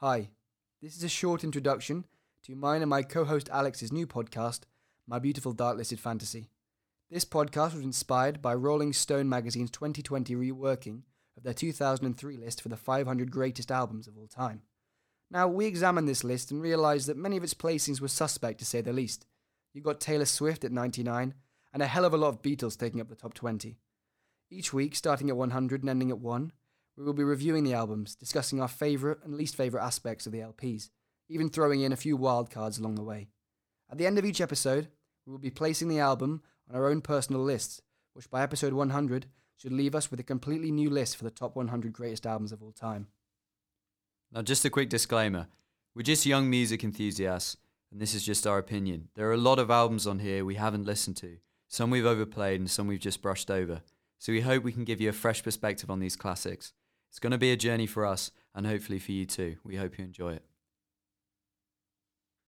Hi, this is a short introduction to mine and my co host Alex's new podcast, My Beautiful Darklisted Fantasy. This podcast was inspired by Rolling Stone magazine's 2020 reworking of their 2003 list for the 500 greatest albums of all time. Now, we examined this list and realised that many of its placings were suspect to say the least. You got Taylor Swift at 99, and a hell of a lot of Beatles taking up the top 20. Each week, starting at 100 and ending at 1, we will be reviewing the albums, discussing our favourite and least favourite aspects of the LPs, even throwing in a few wildcards along the way. At the end of each episode, we will be placing the album on our own personal lists, which by episode 100 should leave us with a completely new list for the top 100 greatest albums of all time. Now, just a quick disclaimer we're just young music enthusiasts, and this is just our opinion. There are a lot of albums on here we haven't listened to, some we've overplayed, and some we've just brushed over. So we hope we can give you a fresh perspective on these classics. It's going to be a journey for us, and hopefully for you too. We hope you enjoy it.